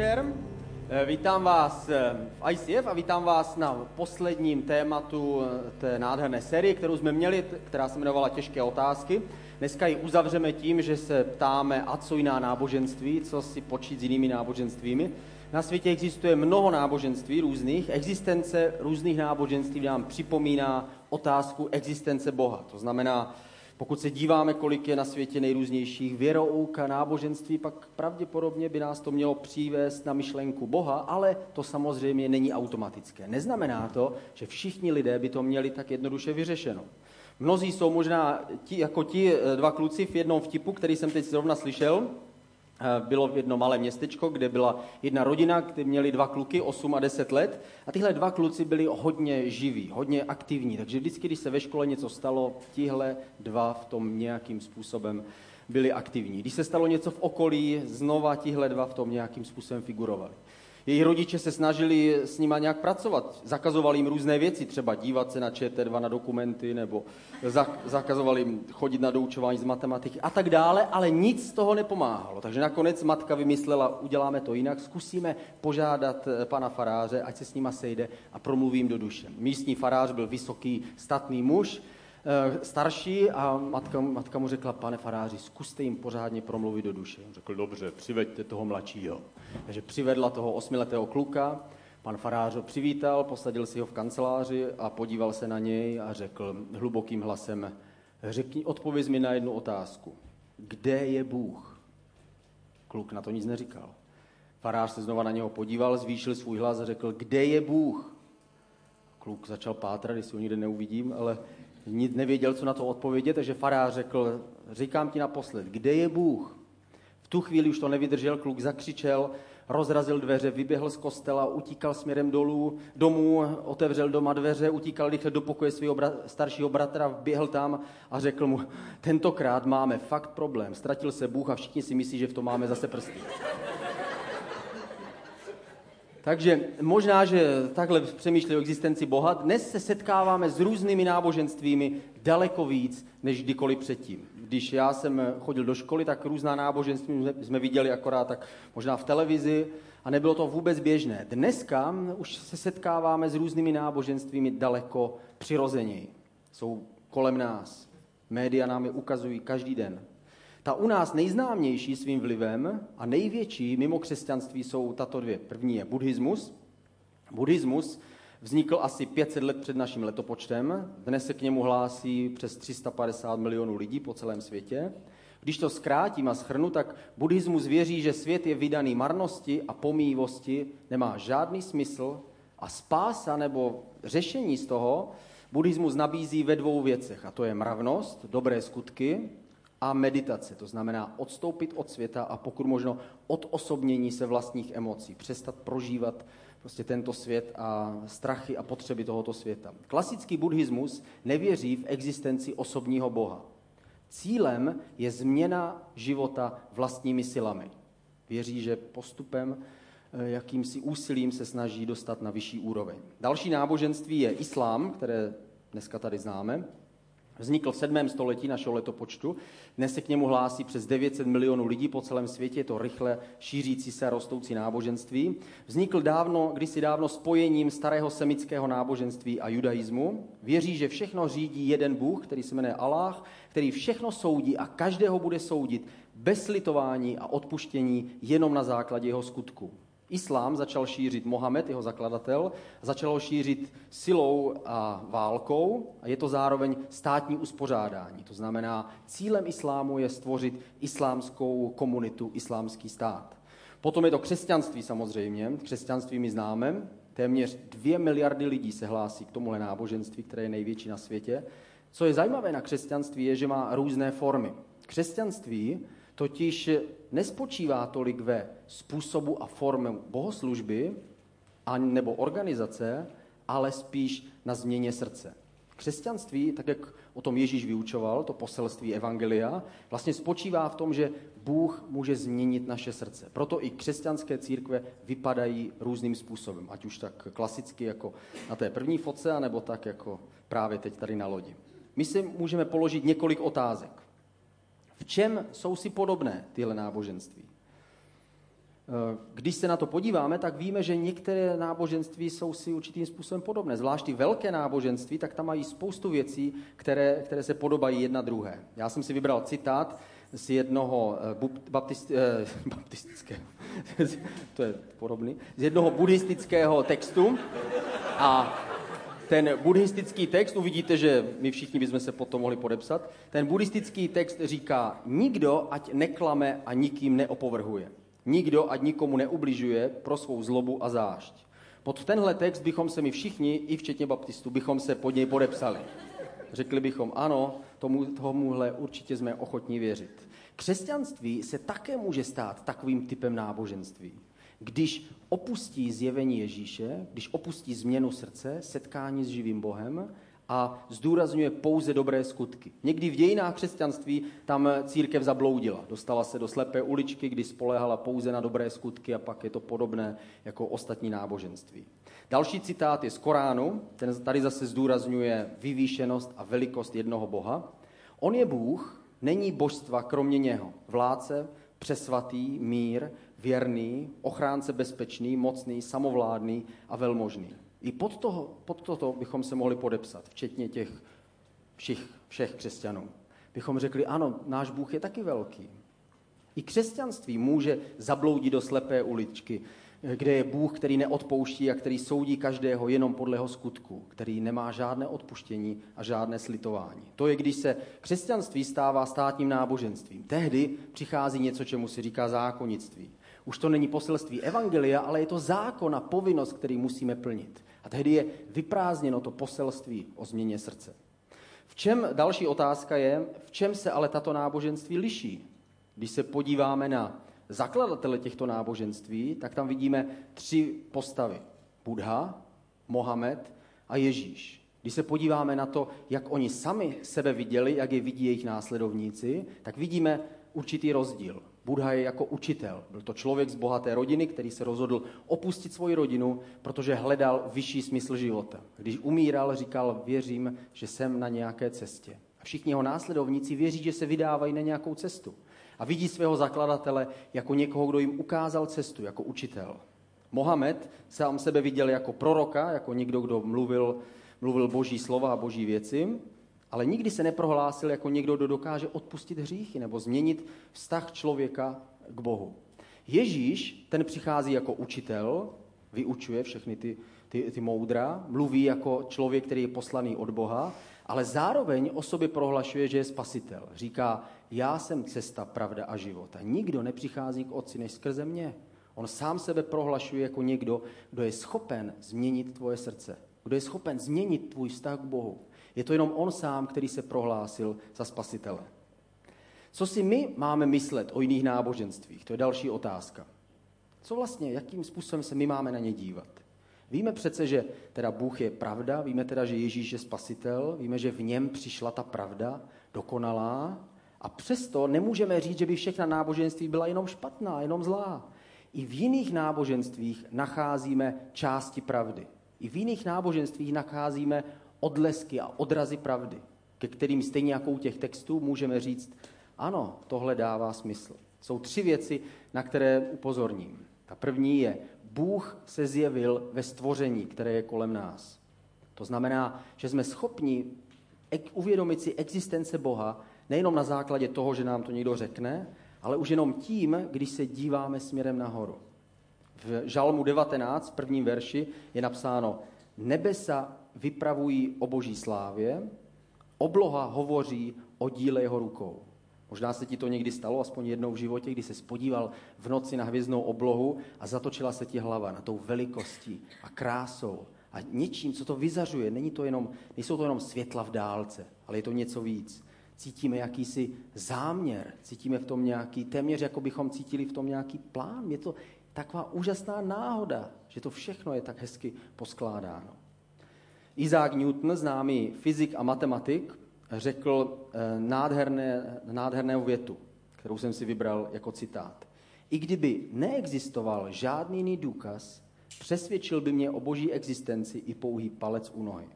večer. Eh, Vítám vás eh, v ICF a vítám vás na posledním tématu eh, té nádherné série, kterou jsme měli, která se jmenovala Těžké otázky. Dneska ji uzavřeme tím, že se ptáme, a co jiná náboženství, co si počít s jinými náboženstvími. Na světě existuje mnoho náboženství různých. Existence různých náboženství nám připomíná otázku existence Boha. To znamená, pokud se díváme, kolik je na světě nejrůznějších věrouk a náboženství, pak pravděpodobně by nás to mělo přivést na myšlenku Boha, ale to samozřejmě není automatické. Neznamená to, že všichni lidé by to měli tak jednoduše vyřešeno. Mnozí jsou možná ti, jako ti dva kluci v jednom vtipu, který jsem teď zrovna slyšel, bylo v jedno malé městečko, kde byla jedna rodina, kde měli dva kluky, 8 a 10 let. A tyhle dva kluci byli hodně živí, hodně aktivní. Takže vždycky, když se ve škole něco stalo, tihle dva v tom nějakým způsobem byli aktivní. Když se stalo něco v okolí, znova tihle dva v tom nějakým způsobem figurovali. Jejich rodiče se snažili s nima nějak pracovat. Zakazovali jim různé věci, třeba dívat se na ČT2 na dokumenty, nebo zakazovali jim chodit na doučování z matematiky a tak dále, ale nic z toho nepomáhalo. Takže nakonec matka vymyslela, uděláme to jinak, zkusíme požádat eh, pana faráře, ať se s nima sejde a promluvím do duše. Místní farář byl vysoký, statný muž, starší a matka, matka mu řekla, pane faráři, zkuste jim pořádně promluvit do duše. On řekl, dobře, přiveďte toho mladšího. Takže přivedla toho osmiletého kluka, pan farář ho přivítal, posadil si ho v kanceláři a podíval se na něj a řekl hlubokým hlasem, řekni, odpověz mi na jednu otázku. Kde je Bůh? Kluk na to nic neříkal. Farář se znova na něho podíval, zvýšil svůj hlas a řekl, kde je Bůh? Kluk začal pátrat, jestli ho nikde neuvidím, ale nic nevěděl, co na to odpovědět, takže farář řekl, říkám ti naposled, kde je Bůh? V tu chvíli už to nevydržel, kluk zakřičel, rozrazil dveře, vyběhl z kostela, utíkal směrem dolů, domů, otevřel doma dveře, utíkal rychle do pokoje svého bra- staršího bratra, běhl tam a řekl mu, tentokrát máme fakt problém, ztratil se Bůh a všichni si myslí, že v tom máme zase prsty. Takže možná, že takhle přemýšlí o existenci Boha. Dnes se setkáváme s různými náboženstvími daleko víc, než kdykoliv předtím. Když já jsem chodil do školy, tak různá náboženství jsme viděli akorát tak možná v televizi a nebylo to vůbec běžné. Dneska už se setkáváme s různými náboženstvími daleko přirozeněji. Jsou kolem nás. Média nám je ukazují každý den. Ta u nás nejznámější svým vlivem a největší mimo křesťanství jsou tato dvě. První je buddhismus. Buddhismus vznikl asi 500 let před naším letopočtem. Dnes se k němu hlásí přes 350 milionů lidí po celém světě. Když to zkrátím a schrnu, tak buddhismus věří, že svět je vydaný marnosti a pomývosti, nemá žádný smysl a spása nebo řešení z toho buddhismus nabízí ve dvou věcech. A to je mravnost, dobré skutky a meditace, to znamená odstoupit od světa a pokud možno od osobnění se vlastních emocí, přestat prožívat prostě tento svět a strachy a potřeby tohoto světa. Klasický buddhismus nevěří v existenci osobního boha. Cílem je změna života vlastními silami. Věří, že postupem, eh, jakýmsi úsilím se snaží dostat na vyšší úroveň. Další náboženství je islám, které dneska tady známe. Vznikl v 7. století našeho letopočtu. Dnes se k němu hlásí přes 900 milionů lidí po celém světě, je to rychle šířící se rostoucí náboženství. Vznikl dávno, kdysi dávno spojením starého semického náboženství a judaismu. Věří, že všechno řídí jeden Bůh, který se jmenuje Allah, který všechno soudí a každého bude soudit bez litování a odpuštění jenom na základě jeho skutku. Islám začal šířit Mohamed, jeho zakladatel, začal ho šířit silou a válkou a je to zároveň státní uspořádání. To znamená, cílem islámu je stvořit islámskou komunitu, islámský stát. Potom je to křesťanství samozřejmě. Křesťanství my známe. Téměř dvě miliardy lidí se hlásí k tomuhle náboženství, které je největší na světě. Co je zajímavé na křesťanství, je, že má různé formy. Křesťanství totiž nespočívá tolik ve způsobu a formu bohoslužby nebo organizace, ale spíš na změně srdce. Křesťanství, tak jak o tom Ježíš vyučoval, to poselství Evangelia, vlastně spočívá v tom, že Bůh může změnit naše srdce. Proto i křesťanské církve vypadají různým způsobem, ať už tak klasicky jako na té první fotce, anebo tak jako právě teď tady na lodi. My si můžeme položit několik otázek. V čem jsou si podobné tyhle náboženství? když se na to podíváme, tak víme, že některé náboženství jsou si určitým způsobem podobné. Zvlášť ty velké náboženství, tak tam mají spoustu věcí, které, které se podobají jedna druhé. Já jsem si vybral citát z jednoho eh, baptist, eh, baptistického, to je podobný, z jednoho buddhistického textu a ten buddhistický text, uvidíte, že my všichni bychom se potom mohli podepsat, ten buddhistický text říká, nikdo ať neklame a nikým neopovrhuje. Nikdo ať nikomu neubližuje pro svou zlobu a zášť. Pod tenhle text bychom se my všichni, i včetně baptistů, bychom se pod něj podepsali. Řekli bychom, ano, tomu, tomuhle určitě jsme ochotní věřit. Křesťanství se také může stát takovým typem náboženství. Když opustí zjevení Ježíše, když opustí změnu srdce, setkání s živým Bohem a zdůrazňuje pouze dobré skutky. Někdy v dějinách křesťanství tam církev zabloudila. Dostala se do slepé uličky, kdy spolehala pouze na dobré skutky a pak je to podobné jako ostatní náboženství. Další citát je z Koránu, ten tady zase zdůrazňuje vyvýšenost a velikost jednoho Boha. On je Bůh, není božstva kromě něho. Vládce, přesvatý, mír, věrný, ochránce bezpečný, mocný, samovládný a velmožný. I pod, toho, pod toto bychom se mohli podepsat, včetně těch všech, všech křesťanů. Bychom řekli, ano, náš Bůh je taky velký. I křesťanství může zabloudit do slepé uličky, kde je Bůh, který neodpouští a který soudí každého jenom podle jeho skutku, který nemá žádné odpuštění a žádné slitování. To je, když se křesťanství stává státním náboženstvím. Tehdy přichází něco, čemu se říká zákonnictví. Už to není poselství evangelia, ale je to zákon a povinnost, který musíme plnit. A tehdy je vyprázdněno to poselství o změně srdce. V čem, další otázka je, v čem se ale tato náboženství liší? Když se podíváme na zakladatele těchto náboženství, tak tam vidíme tři postavy. Budha, Mohamed a Ježíš. Když se podíváme na to, jak oni sami sebe viděli, jak je vidí jejich následovníci, tak vidíme určitý rozdíl. Budha je jako učitel. Byl to člověk z bohaté rodiny, který se rozhodl opustit svoji rodinu, protože hledal vyšší smysl života. Když umíral, říkal, věřím, že jsem na nějaké cestě. A všichni jeho následovníci věří, že se vydávají na nějakou cestu. A vidí svého zakladatele jako někoho, kdo jim ukázal cestu, jako učitel. Mohamed sám sebe viděl jako proroka, jako někdo, kdo mluvil, mluvil boží slova a boží věci ale nikdy se neprohlásil jako někdo, kdo dokáže odpustit hříchy nebo změnit vztah člověka k Bohu. Ježíš, ten přichází jako učitel, vyučuje všechny ty, ty, ty moudra, mluví jako člověk, který je poslaný od Boha, ale zároveň o sobě prohlašuje, že je spasitel. Říká, já jsem cesta, pravda a život. A nikdo nepřichází k otci než skrze mě. On sám sebe prohlašuje jako někdo, kdo je schopen změnit tvoje srdce. Kdo je schopen změnit tvůj vztah k Bohu. Je to jenom on sám, který se prohlásil za spasitele. Co si my máme myslet o jiných náboženstvích? To je další otázka. Co vlastně, jakým způsobem se my máme na ně dívat? Víme přece, že teda Bůh je pravda, víme teda, že Ježíš je spasitel, víme, že v něm přišla ta pravda, dokonalá, a přesto nemůžeme říct, že by všechna náboženství byla jenom špatná, jenom zlá. I v jiných náboženstvích nacházíme části pravdy. I v jiných náboženstvích nacházíme odlesky a odrazy pravdy, ke kterým stejně jako u těch textů můžeme říct, ano, tohle dává smysl. Jsou tři věci, na které upozorním. Ta první je, Bůh se zjevil ve stvoření, které je kolem nás. To znamená, že jsme schopni uvědomit si existence Boha nejenom na základě toho, že nám to někdo řekne, ale už jenom tím, když se díváme směrem nahoru. V Žalmu 19, v prvním verši, je napsáno, nebesa vypravují o boží slávě, obloha hovoří o díle jeho rukou. Možná se ti to někdy stalo, aspoň jednou v životě, kdy se spodíval v noci na hvězdnou oblohu a zatočila se ti hlava na tou velikostí a krásou a něčím, co to vyzařuje. Není to jenom, nejsou to jenom světla v dálce, ale je to něco víc. Cítíme jakýsi záměr, cítíme v tom nějaký, téměř jako bychom cítili v tom nějaký plán. Je to taková úžasná náhoda, že to všechno je tak hezky poskládáno. Isaac Newton, známý fyzik a matematik, řekl eh, nádherné, nádhernou větu, kterou jsem si vybral jako citát. I kdyby neexistoval žádný jiný důkaz, přesvědčil by mě o boží existenci i pouhý palec u nohy.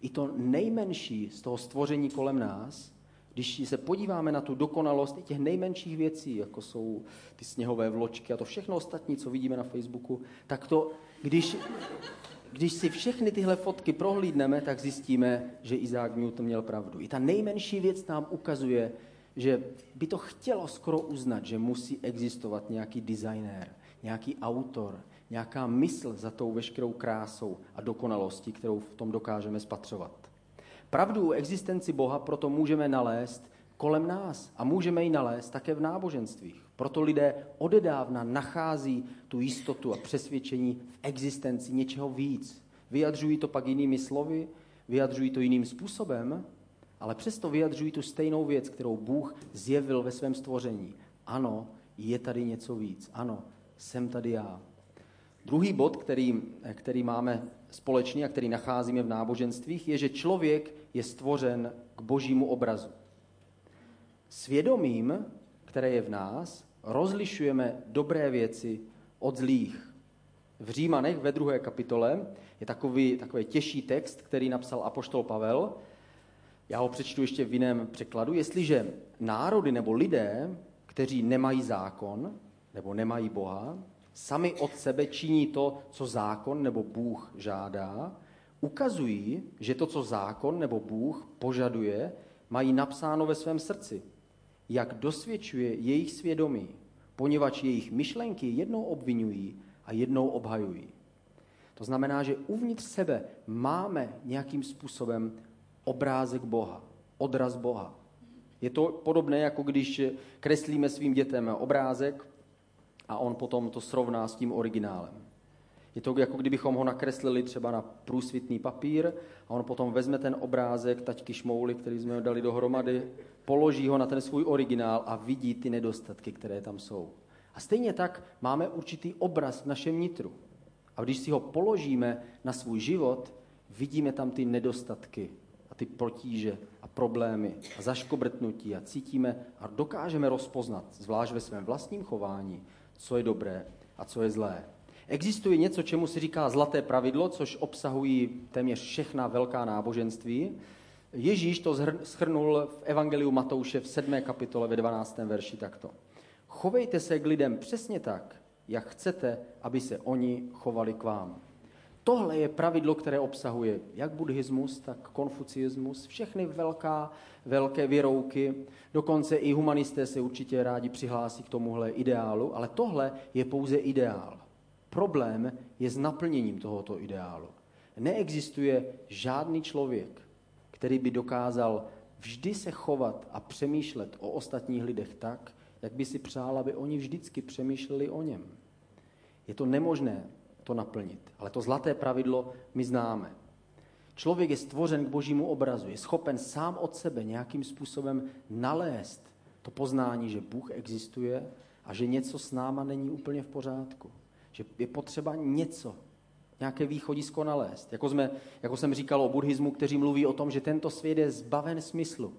I to nejmenší z toho stvoření kolem nás, Když se podíváme na tu dokonalost i těch nejmenších věcí, jako jsou ty sněhové vločky a to všechno ostatní, co vidíme na Facebooku, tak to, když, když si všechny tyhle fotky prohlídneme, tak zjistíme, že Isaac Newton měl pravdu. I ta nejmenší věc nám ukazuje, že by to chtělo skoro uznat, že musí existovat nějaký designér, nějaký autor, nějaká mysl za tou veškerou krásou a dokonalostí, kterou v tom dokážeme spatřovat. Pravdu o existenci Boha proto můžeme nalézt kolem nás a můžeme ji nalézt také v náboženstvích. Proto lidé odedávna nachází tu jistotu a přesvědčení v existenci něčeho víc. Vyjadřují to pak jinými slovy, vyjadřují to jiným způsobem, ale přesto vyjadřují tu stejnou věc, kterou Bůh zjevil ve svém stvoření. Ano, je tady něco víc. Ano, jsem tady já. Druhý bod, který, který máme společný a který nacházíme v náboženstvích, je, že člověk je stvořen k božímu obrazu. Svědomím, které je v nás, rozlišujeme dobré věci od zlých. V Římanech ve druhé kapitole je takový, takový těžší text, který napsal apoštol Pavel. Já ho přečtu ještě v jiném překladu. Jestliže národy nebo lidé, kteří nemají zákon nebo nemají Boha, sami od sebe činí to, co zákon nebo Bůh žádá, ukazují, že to, co zákon nebo Bůh požaduje, mají napsáno ve svém srdci, jak dosvědčuje jejich svědomí, poněvadž jejich myšlenky jednou obvinují a jednou obhajují. To znamená, že uvnitř sebe máme nějakým způsobem obrázek Boha, odraz Boha. Je to podobné, jako když kreslíme svým dětem obrázek a on potom to srovná s tím originálem. Je to jako kdybychom ho nakreslili třeba na průsvitný papír a on potom vezme ten obrázek taťky šmouly, který jsme dali dohromady, položí ho na ten svůj originál a vidí ty nedostatky, které tam jsou. A stejně tak máme určitý obraz v našem nitru. A když si ho položíme na svůj život, vidíme tam ty nedostatky a ty protíže a problémy a zaškobrtnutí a cítíme a dokážeme rozpoznat, zvlášť ve svém vlastním chování, co je dobré a co je zlé. Existuje něco, čemu se říká zlaté pravidlo, což obsahují téměř všechna velká náboženství. Ježíš to schrnul v Evangeliu Matouše v 7. kapitole ve 12. verši takto. Chovejte se k lidem přesně tak, jak chcete, aby se oni chovali k vám. Tohle je pravidlo, které obsahuje jak buddhismus, tak konfuciismus, všechny velká, velké věrouky, dokonce i humanisté se určitě rádi přihlásí k tomuhle ideálu, ale tohle je pouze ideál. Problém je s naplněním tohoto ideálu. Neexistuje žádný člověk, který by dokázal vždy se chovat a přemýšlet o ostatních lidech tak, jak by si přál, aby oni vždycky přemýšleli o něm. Je to nemožné to naplnit, ale to zlaté pravidlo my známe. Člověk je stvořen k božímu obrazu, je schopen sám od sebe nějakým způsobem nalézt to poznání, že Bůh existuje a že něco s náma není úplně v pořádku. Že je potřeba něco, nějaké východisko nalézt. Jako, jsme, jako jsem říkal o buddhismu, kteří mluví o tom, že tento svět je zbaven smyslu.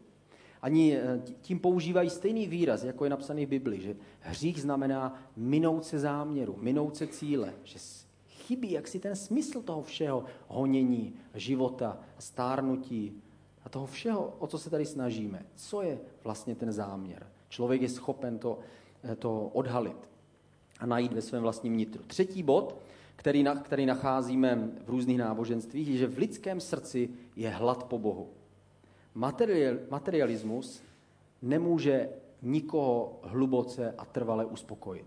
Ani eh, tím používají stejný výraz, jako je napsaný v Bibli, že hřích znamená minout se záměru, minout se cíle, že chybí jaksi ten smysl toho všeho honění, života, stárnutí a toho všeho, o co se tady snažíme. Co je vlastně ten záměr? Člověk je schopen to, eh, to odhalit a najít ve svém vlastním nitru. Třetí bod, který, na, který nacházíme v různých náboženstvích, je, že v lidském srdci je hlad po Bohu. Material, materialismus nemůže nikoho hluboce a trvale uspokojit.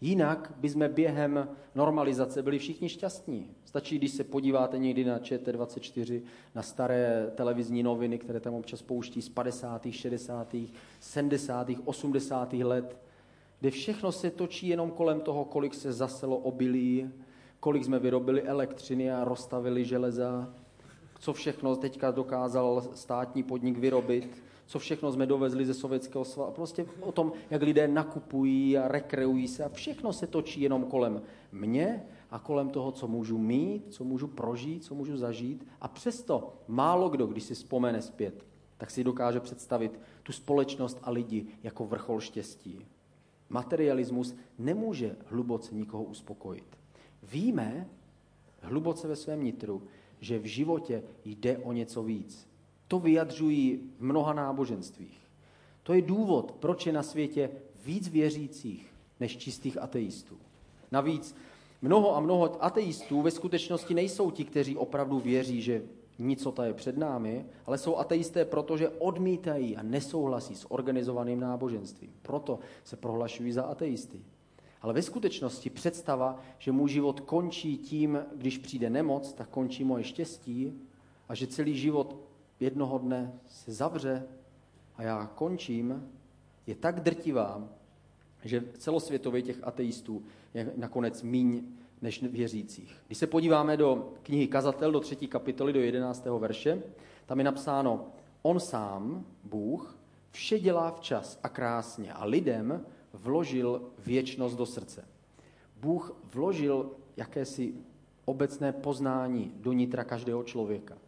Jinak bychom během normalizace byli všichni šťastní. Stačí, když se podíváte někdy na ČT24, na staré televizní noviny, které tam občas pouští z 50., 60., 70., 80. let, kde všechno se točí jenom kolem toho, kolik se zaselo obilí, kolik jsme vyrobili elektřiny a rozstavili železa, co všechno teďka dokázal státní podnik vyrobit, co všechno jsme dovezli ze Sovětského svazu. Prostě o tom, jak lidé nakupují a rekreují se a všechno se točí jenom kolem mě a kolem toho, co můžu mít, co můžu prožít, co můžu zažít. A přesto málo kdo, když si vzpomene zpět, tak si dokáže představit tu společnost a lidi jako vrchol štěstí. Materialismus nemůže hluboce nikoho uspokojit. Víme hluboce ve svém nitru, že v životě jde o něco víc. To vyjadřují v mnoha náboženstvích. To je důvod, proč je na světě víc věřících než čistých ateistů. Navíc mnoho a mnoho ateistů ve skutečnosti nejsou ti, kteří opravdu věří, že nicota je před námi, ale jsou ateisté, protože odmítají a nesouhlasí s organizovaným náboženstvím. Proto se prohlašují za ateisty. Ale ve skutečnosti představa, že můj život končí tím, když přijde nemoc, tak končí moje štěstí a že celý život jednoho dne se zavře a já končím, je tak drtivá, že celosvětově těch ateistů je nakonec míň než věřících. Když se podíváme do knihy Kazatel, do třetí kapitoly, do jedenáctého verše, tam je napsáno, on sám, Bůh, vše dělá včas a krásně a lidem vložil věčnost do srdce. Bůh vložil jakési obecné poznání do nitra každého člověka.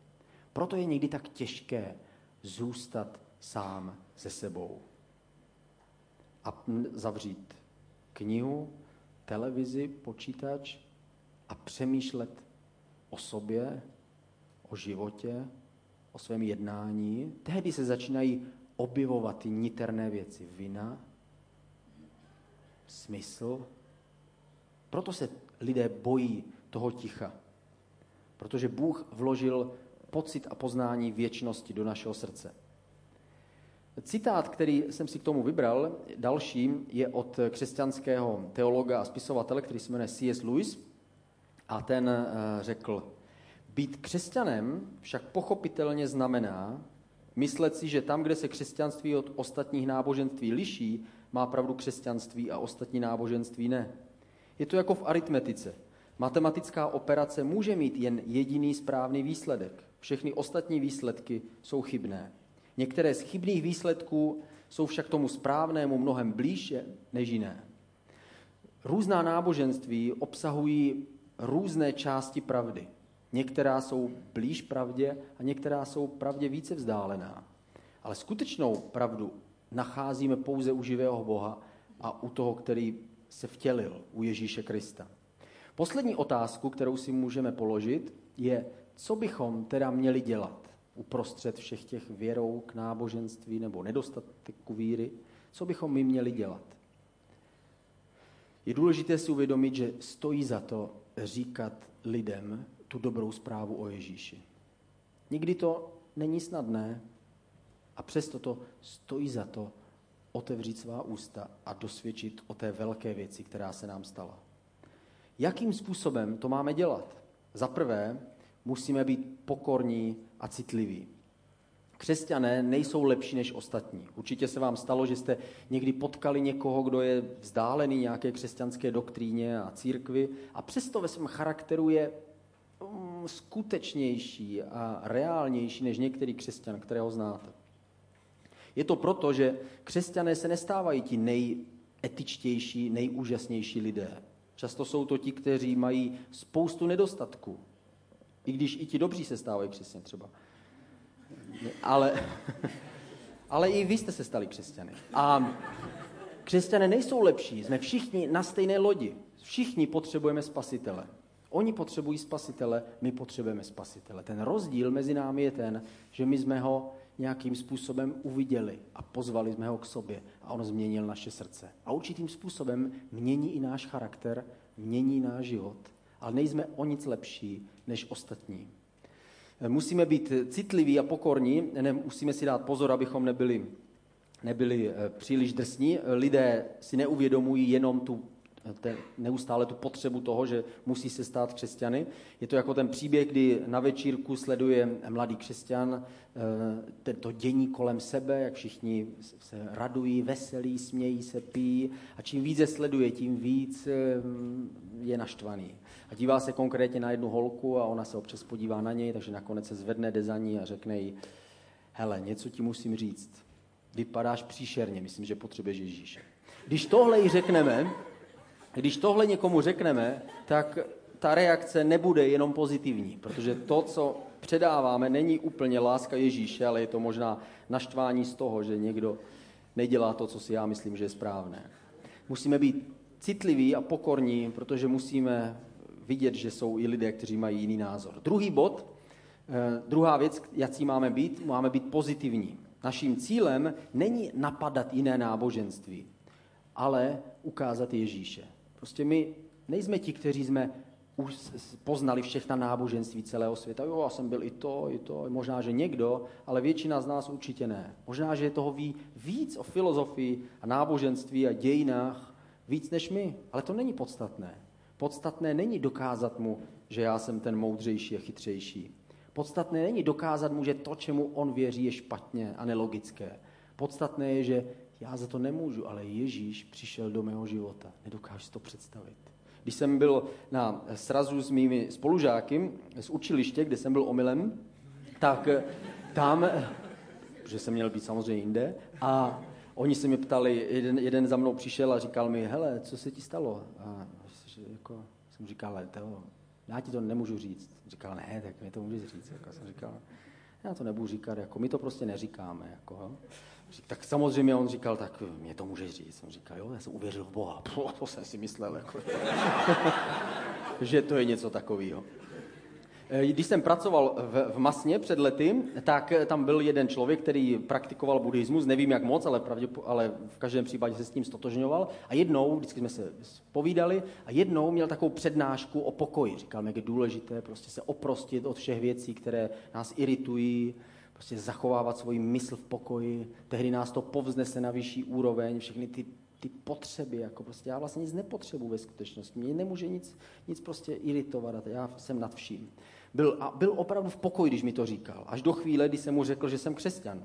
Proto je někdy tak těžké zůstat sám se sebou a zavřít knihu, televizi, počítač a přemýšlet o sobě, o životě, o svém jednání. Tehdy se začínají objevovat ty niterné věci. Vina, smysl. Proto se lidé bojí toho ticha. Protože Bůh vložil pocit a poznání věčnosti do našeho srdce. Citát, který jsem si k tomu vybral, další, je od křesťanského teologa a spisovatele, který se jmenuje C.S. Lewis. A ten eh, řekl, být křesťanem však pochopitelně znamená myslet si, že tam, kde se křesťanství od ostatních náboženství liší, má pravdu křesťanství a ostatní náboženství ne. Je to jako v aritmetice. Matematická operace může mít jen jediný správný výsledek. Všechny ostatní výsledky jsou chybné. Některé z chybných výsledků jsou však tomu správnému mnohem blíže než jiné. Různá náboženství obsahují různé části pravdy. Některá jsou blíž pravdě a některá jsou pravdě více vzdálená. Ale skutečnou pravdu nacházíme pouze u živého Boha a u toho, který se vtělil, u Ježíše Krista. Poslední otázku, kterou si můžeme položit, je, co bychom teda měli dělat uprostřed všech těch věrou k náboženství nebo nedostatku víry, co bychom my měli dělat. Je důležité si uvědomit, že stojí za to říkat lidem tu dobrou zprávu o Ježíši. Nikdy to není snadné a přesto to stojí za to otevřít svá ústa a dosvědčit o té velké věci, která se nám stala. Jakým způsobem to máme dělat? Za prvé, musíme být pokorní a citliví. Křesťané nejsou lepší než ostatní. Určitě se vám stalo, že jste někdy potkali někoho, kdo je vzdálený nějaké křesťanské doktríně a církvi a přesto ve svém charakteru je mm, skutečnější a reálnější než některý křesťan, kterého znáte. Je to proto, že křesťané se nestávají ti nejetičtější, nejúžasnější lidé. Často jsou to ti, kteří mají spoustu nedostatků. I když i ti dobří se stávají křesťany třeba. Ale, ale i vy jste se stali křesťany. A křesťané nejsou lepší, jsme všichni na stejné lodi. Všichni potřebujeme spasitele. Oni potřebují spasitele, my potřebujeme spasitele. Ten rozdíl mezi námi je ten, že my jsme ho nějakým způsobem uviděli a pozvali jsme ho k sobě a on změnil naše srdce. A určitým způsobem mění i náš charakter, mění náš život, ale nejsme o nic lepší než ostatní. Musíme být citliví a pokorní, ne, musíme si dát pozor, abychom nebyli, nebyli eh, příliš drsní. Lidé si neuvědomují jenom tu te, neustále tu potřebu toho, že musí se stát křesťany. Je to jako ten příběh, kdy na večírku sleduje mladý křesťan eh, to dění kolem sebe, jak všichni se radují, veselí, smějí se, pijí a čím více sleduje, tím víc eh, je naštvaný. A dívá se konkrétně na jednu holku a ona se občas podívá na něj, takže nakonec se zvedne, jde za ní a řekne jí, hele, něco ti musím říct. Vypadáš příšerně, myslím, že potřebuješ Ježíše. Když tohle jí řekneme, když tohle někomu řekneme, tak ta reakce nebude jenom pozitivní, protože to, co předáváme, není úplně láska Ježíše, ale je to možná naštvání z toho, že někdo nedělá to, co si já myslím, že je správné. Musíme být citliví a pokorní, protože musíme vidět, že jsou i lidé, kteří mají jiný názor. Druhý bod, Eh, druhá věc, jaký máme být, máme být pozitivní. Naším cílem není napadat jiné náboženství, ale ukázat Ježíše. Prostě my nejsme ti, kteří jsme už poznali všechna náboženství celého světa. Jo, já jsem byl i to, i to, možná, že někdo, ale většina z nás určitě ne. Možná, že toho ví víc o filozofii a náboženství a dějinách, víc než my, ale to není podstatné. Podstatné není dokázat mu, že já jsem ten moudřejší a chytřejší. Podstatné není dokázat mu, že to, čemu on věří, je špatně a nelogické. Podstatné je, že já za to nemůžu, ale Ježíš přišel do mého života. Nedokážu si to představit. Když jsem byl na srazu s mými spolužáky z učiliště, kde jsem byl omylem, tak tam, že jsem měl být samozřejmě jinde, a oni se mi ptali, jeden, jeden za mnou přišel a říkal mi, hele, co se ti stalo? A jako, jsem říkal, to, já ti to nemůžu říct. Říkal, ne, tak mi to můžeš říct. Jako jsem říkal, já to nebudu říkat, jako my to prostě neříkáme. Jako, tak samozřejmě on říkal, tak mě to může říct. Jsem říkal, jo, já jsem uvěřil v Boha. Puh, to jsem si myslel, jako, že to je něco takového. Eh, když jsem pracoval v, v Masně před lety, tak tam byl jeden člověk, který praktikoval buddhismus, nevím jak moc, ale, pravdě, ale v každém případě se s tím stotožňoval. A jednou, vždycky jsme se povídali, a jednou měl takovou přednášku o pokoji. Říkal, jak je důležité prostě se oprostit od všech věcí, které nás iritují, prostě zachovávat svoji mysl v pokoji. Tehdy nás to povznese na vyšší úroveň, všechny ty ty potřeby, jako prostě já vlastně nic nepotřebuji ve skutečnosti, mě nemůže nic, nic prostě iritovat, já jsem nad vším. Byl, a byl opravdu v pokoji, když mi to říkal. Až do chvíle, kdy jsem mu řekl, že jsem křesťan.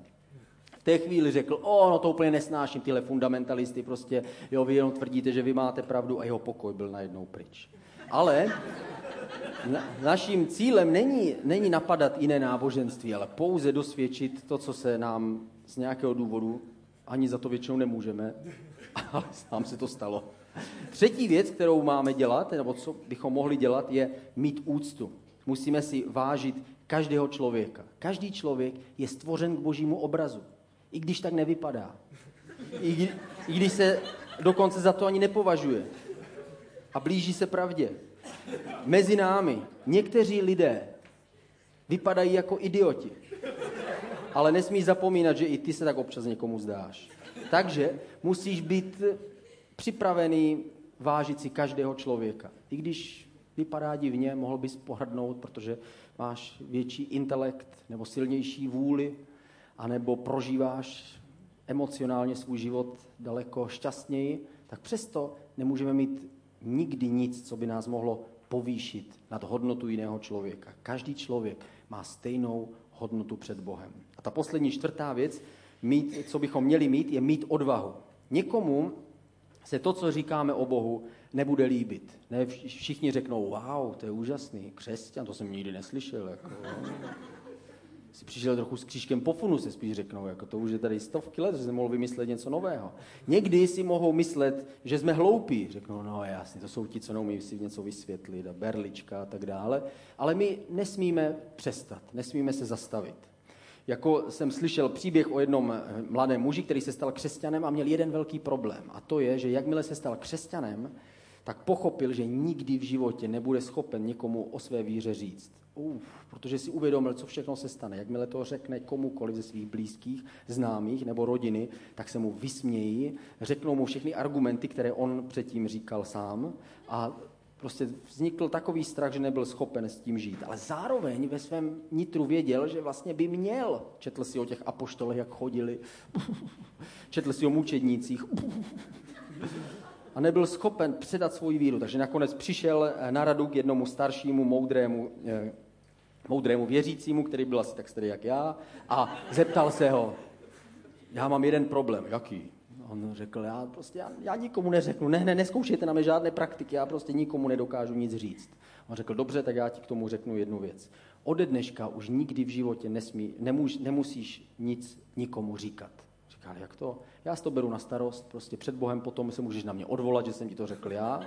V té chvíli řekl, o, no to úplně nesnáším, tyhle fundamentalisty, prostě, jo, vy jenom tvrdíte, že vy máte pravdu a jeho pokoj byl najednou pryč. Ale na, naším cílem není, není napadat jiné náboženství, ale pouze dosvědčit to, co se nám z nějakého důvodu, ani za to většinou nemůžeme, ale sám se to stalo. Třetí věc, kterou máme dělat, nebo co bychom mohli dělat, je mít úctu. Musíme si vážit každého člověka. Každý člověk je stvořen k božímu obrazu. I když tak nevypadá. I, I když se dokonce za to ani nepovažuje. A blíží se pravdě. Mezi námi někteří lidé vypadají jako idioti. Ale nesmíš zapomínat, že i ty se tak občas někomu zdáš. Takže musíš být připravený vážit si každého člověka. I když vypadá divně, mohl bys pohrdnout, protože máš větší intelekt nebo silnější vůli, anebo prožíváš emocionálně svůj život daleko šťastněji, tak přesto nemůžeme mít nikdy nic, co by nás mohlo povýšit nad hodnotu jiného člověka. Každý člověk má stejnou hodnotu před Bohem. A ta poslední čtvrtá věc, mít, co bychom měli mít, je mít odvahu. Někomu se to, co říkáme o Bohu, nebude líbit. Ne, všichni řeknou, wow, to je úžasný, křesťan, to jsem nikdy neslyšel. Jako, si přišel trochu s křížkem po funu, se spíš řeknou, jako to už je tady stovky let, že jsem mohl vymyslet něco nového. Někdy si mohou myslet, že jsme hloupí. Řeknou, no jasně, to jsou ti, co neumí si něco vysvětlit, a berlička a tak dále. Ale my nesmíme přestat, nesmíme se zastavit. Jako jsem slyšel příběh o jednom eh, mladém muži, který se stal křesťanem a měl jeden velký problém. A to je, že jakmile se stal křesťanem, tak pochopil, že nikdy v životě nebude schopen někomu o své víře říct. Uf, protože si uvědomil, co všechno se stane. Jakmile to řekne komukoliv ze svých blízkých, známých nebo rodiny, tak se mu vysmějí, řeknou mu všechny argumenty, které on předtím říkal sám a prostě vznikl takový strach, že nebyl schopen s tím žít. Ale zároveň ve svém nitru věděl, že vlastně by měl. Četl si o těch apoštolech, jak chodili. Četl si o mučednících a nebyl schopen předat svoji víru. Takže nakonec přišel na radu k jednomu staršímu, moudrému, eh, moudrému věřícímu, který byl asi tak starý jak já, a zeptal se ho, já mám jeden problém. Jaký? On řekl, já prostě, já, já nikomu neřeknu, ne, ne, neskoušejte na mě žádné praktiky, já prostě nikomu nedokážu nic říct. On řekl, dobře, tak já ti k tomu řeknu jednu věc. Ode dneška už nikdy v životě nesmí, nemůž, nemusíš nic nikomu říkat. Říkal, jak to? Já si to beru na starost, prostě před Bohem potom se můžeš na mě odvolat, že jsem ti to řekl já,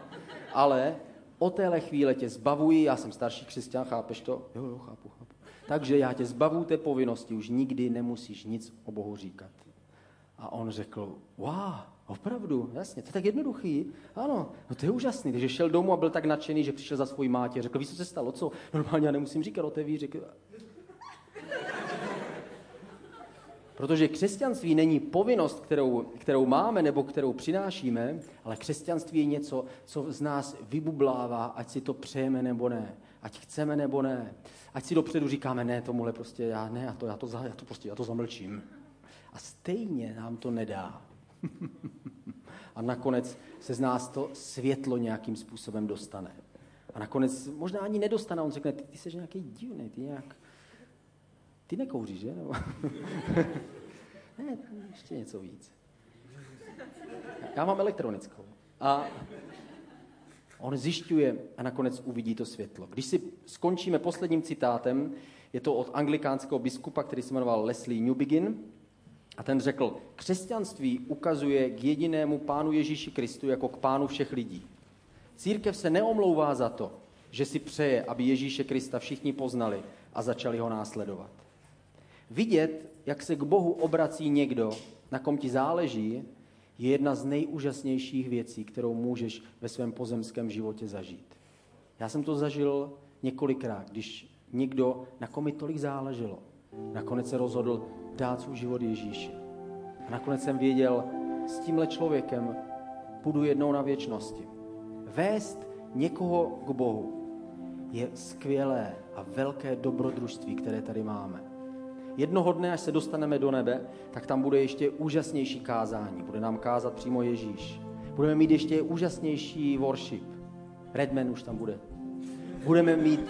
ale o téhle chvíle tě zbavuji, já jsem starší křesťan, chápeš to? Jo, jo, chápu, chápu. Takže já tě zbavu té povinnosti, už nikdy nemusíš nic o Bohu říkat. A on řekl, wow, opravdu, jasně, to je tak jednoduchý. Ano, no to je úžasný. Takže šel domů a byl tak nadšený, že přišel za svojí mátě. Řekl, víš, co se stalo, co? Normálně já nemusím říkat o té víře. Protože křesťanství není povinnost, kterou, kterou máme nebo kterou přinášíme, ale křesťanství je něco, co z nás vybublává, ať si to přejeme nebo ne, ať chceme nebo ne. Ať si dopředu říkáme, ne, tomuhle prostě já ne, já to, já to, já to, prostě, já to zamlčím. A stejně nám to nedá. a nakonec se z nás to světlo nějakým způsobem dostane. A nakonec možná ani nedostane, on řekne, ty, ty jsi nějaký divný, ty nějak, ty nekouříš, že? ne, ještě něco víc. Já mám elektronickou. A on zjišťuje a nakonec uvidí to světlo. Když si skončíme posledním citátem, je to od anglikánského biskupa, který se jmenoval Leslie Newbegin, a ten řekl, křesťanství ukazuje k jedinému pánu Ježíši Kristu jako k pánu všech lidí. Církev se neomlouvá za to, že si přeje, aby Ježíše Krista všichni poznali a začali ho následovat. Vidět, jak se k Bohu obrací někdo, na kom ti záleží, je jedna z nejúžasnějších věcí, kterou můžeš ve svém pozemském životě zažít. Já jsem to zažil několikrát, když někdo, na kom mi tolik záleželo, nakonec se rozhodl dát svůj život Ježíši. A nakonec jsem věděl, s tímhle člověkem půjdu jednou na věčnosti. Vést někoho k Bohu je skvělé a velké dobrodružství, které tady máme. Jednoho dne, až se dostaneme do nebe, tak tam bude ještě úžasnější kázání. Bude nám kázat přímo Ježíš. Budeme mít ještě úžasnější worship. Redman už tam bude. Budeme mít...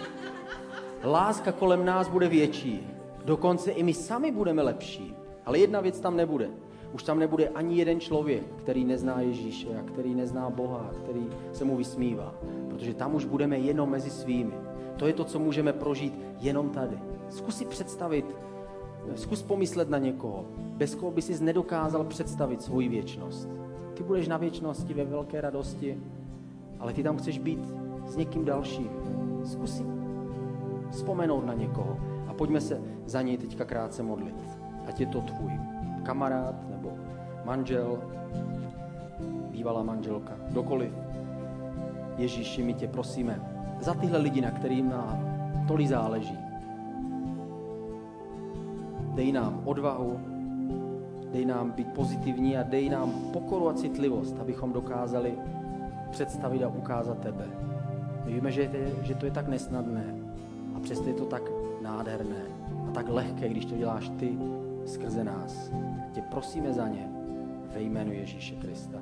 Láska kolem nás bude větší. Dokonce i my sami budeme lepší. Ale jedna věc tam nebude. Už tam nebude ani jeden člověk, který nezná Ježíše a který nezná Boha, který se mu vysmívá. Protože tam už budeme jenom mezi svými. To je to, co můžeme prožít jenom tady. Zkus si představit, zkus pomyslet na někoho, bez koho by si nedokázal představit svoji věčnost. Ty budeš na věčnosti ve velké radosti, ale ty tam chceš být s někým dalším. Zkus si vzpomenout na někoho a pojďme se za něj teďka krátce modlit. Ať je to tvůj kamarád nebo manžel, bývalá manželka, kdokoliv. Ježíši, my tě prosíme za tyhle lidi, na kterým nám tolik záleží. Dej nám odvahu, dej nám být pozitivní a dej nám pokoru a citlivost, abychom dokázali představit a ukázat tebe. My víme, že, že to je tak nesnadné a přesto je to tak nádherné a tak lehké, když to děláš ty skrze nás. Tě prosíme za ně ve jménu Ježíše Krista.